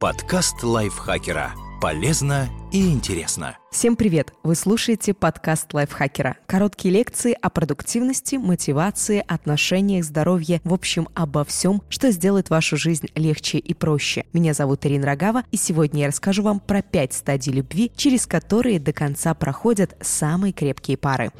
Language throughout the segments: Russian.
Подкаст лайфхакера. Полезно и интересно. Всем привет! Вы слушаете подкаст лайфхакера. Короткие лекции о продуктивности, мотивации, отношениях, здоровье, в общем, обо всем, что сделает вашу жизнь легче и проще. Меня зовут Ирина Рогава, и сегодня я расскажу вам про пять стадий любви, через которые до конца проходят самые крепкие пары.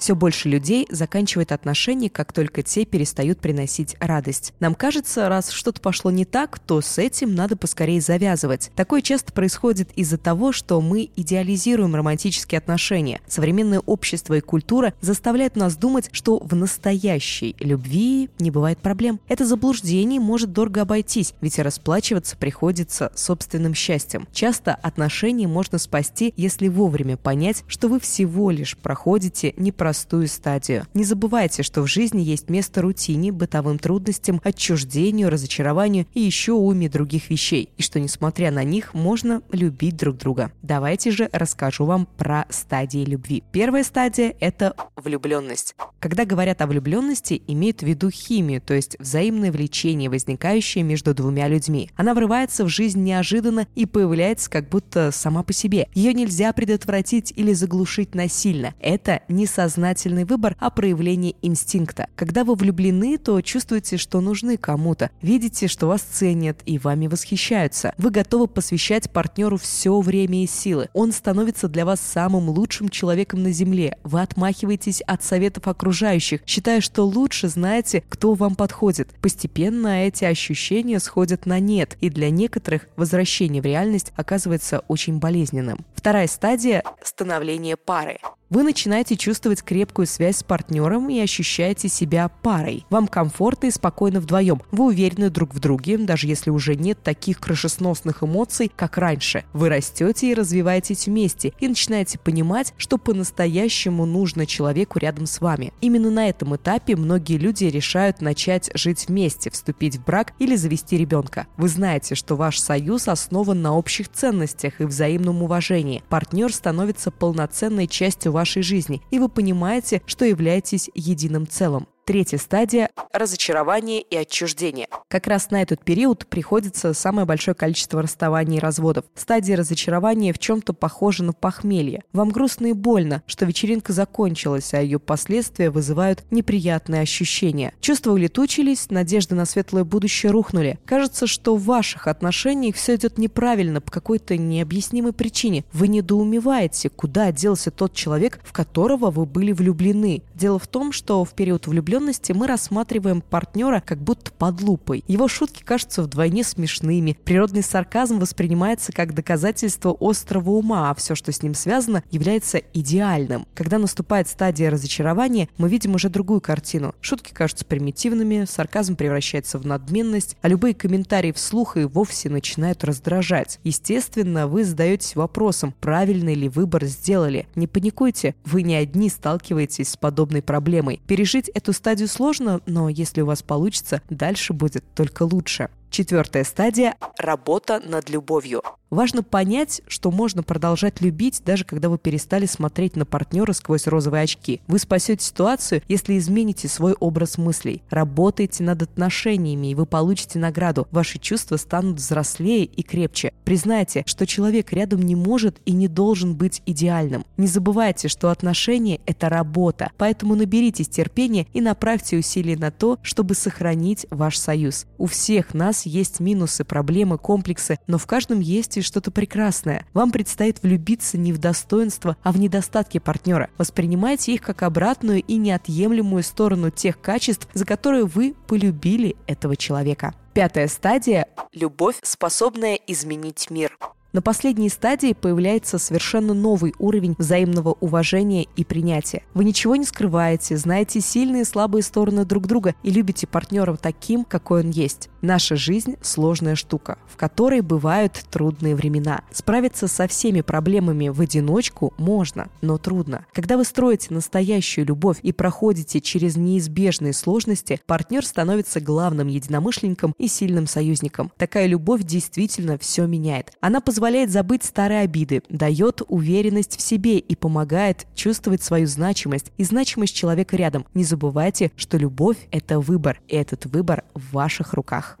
Все больше людей заканчивает отношения, как только те перестают приносить радость. Нам кажется, раз что-то пошло не так, то с этим надо поскорее завязывать. Такое часто происходит из-за того, что мы идеализируем романтические отношения. Современное общество и культура заставляют нас думать, что в настоящей любви не бывает проблем. Это заблуждение может дорого обойтись, ведь расплачиваться приходится собственным счастьем. Часто отношения можно спасти, если вовремя понять, что вы всего лишь проходите непростую простую стадию. Не забывайте, что в жизни есть место рутине, бытовым трудностям, отчуждению, разочарованию и еще уме других вещей, и что, несмотря на них, можно любить друг друга. Давайте же расскажу вам про стадии любви. Первая стадия – это влюбленность. Когда говорят о влюбленности, имеют в виду химию, то есть взаимное влечение, возникающее между двумя людьми. Она врывается в жизнь неожиданно и появляется как будто сама по себе. Ее нельзя предотвратить или заглушить насильно. Это несознательно сознательный выбор, а проявление инстинкта. Когда вы влюблены, то чувствуете, что нужны кому-то, видите, что вас ценят и вами восхищаются. Вы готовы посвящать партнеру все время и силы. Он становится для вас самым лучшим человеком на Земле. Вы отмахиваетесь от советов окружающих, считая, что лучше знаете, кто вам подходит. Постепенно эти ощущения сходят на нет, и для некоторых возвращение в реальность оказывается очень болезненным. Вторая стадия – становление пары. Вы начинаете чувствовать крепкую связь с партнером и ощущаете себя парой. Вам комфортно и спокойно вдвоем. Вы уверены друг в друге, даже если уже нет таких крышесносных эмоций, как раньше. Вы растете и развиваетесь вместе и начинаете понимать, что по-настоящему нужно человеку рядом с вами. Именно на этом этапе многие люди решают начать жить вместе, вступить в брак или завести ребенка. Вы знаете, что ваш союз основан на общих ценностях и взаимном уважении. Партнер становится полноценной частью вашей жизни, и вы понимаете, что являетесь единым целым. Третья стадия – разочарование и отчуждение. Как раз на этот период приходится самое большое количество расставаний и разводов. Стадия разочарования в чем-то похожа на похмелье. Вам грустно и больно, что вечеринка закончилась, а ее последствия вызывают неприятные ощущения. Чувства улетучились, надежды на светлое будущее рухнули. Кажется, что в ваших отношениях все идет неправильно по какой-то необъяснимой причине. Вы недоумеваете, куда делся тот человек, в которого вы были влюблены. Дело в том, что в период влюбленности влюбленности мы рассматриваем партнера как будто под лупой. Его шутки кажутся вдвойне смешными. Природный сарказм воспринимается как доказательство острого ума, а все, что с ним связано, является идеальным. Когда наступает стадия разочарования, мы видим уже другую картину. Шутки кажутся примитивными, сарказм превращается в надменность, а любые комментарии вслух и вовсе начинают раздражать. Естественно, вы задаетесь вопросом, правильный ли выбор сделали. Не паникуйте, вы не одни сталкиваетесь с подобной проблемой. Пережить эту стадию сложно, но если у вас получится, дальше будет только лучше. Четвертая стадия – работа над любовью. Важно понять, что можно продолжать любить, даже когда вы перестали смотреть на партнера сквозь розовые очки. Вы спасете ситуацию, если измените свой образ мыслей. Работайте над отношениями, и вы получите награду. Ваши чувства станут взрослее и крепче. Признайте, что человек рядом не может и не должен быть идеальным. Не забывайте, что отношения – это работа. Поэтому наберитесь терпения и направьте усилия на то, чтобы сохранить ваш союз. У всех нас есть минусы, проблемы, комплексы, но в каждом есть и что-то прекрасное. Вам предстоит влюбиться не в достоинство, а в недостатки партнера. Воспринимайте их как обратную и неотъемлемую сторону тех качеств, за которые вы полюбили этого человека. Пятая стадия – любовь, способная изменить мир. На последней стадии появляется совершенно новый уровень взаимного уважения и принятия. Вы ничего не скрываете, знаете сильные и слабые стороны друг друга и любите партнера таким, какой он есть. Наша жизнь – сложная штука, в которой бывают трудные времена. Справиться со всеми проблемами в одиночку можно, но трудно. Когда вы строите настоящую любовь и проходите через неизбежные сложности, партнер становится главным единомышленником и сильным союзником. Такая любовь действительно все меняет. Она позволяет позволяет забыть старые обиды, дает уверенность в себе и помогает чувствовать свою значимость и значимость человека рядом. Не забывайте, что любовь — это выбор, и этот выбор в ваших руках.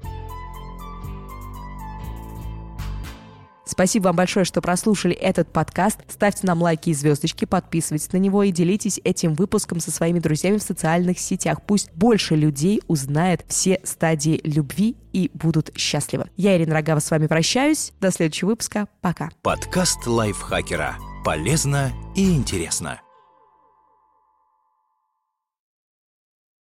Спасибо вам большое, что прослушали этот подкаст. Ставьте нам лайки и звездочки, подписывайтесь на него и делитесь этим выпуском со своими друзьями в социальных сетях. Пусть больше людей узнает все стадии любви и будут счастливы. Я, Ирина Рогава, с вами прощаюсь. До следующего выпуска. Пока. Подкаст лайфхакера. Полезно и интересно.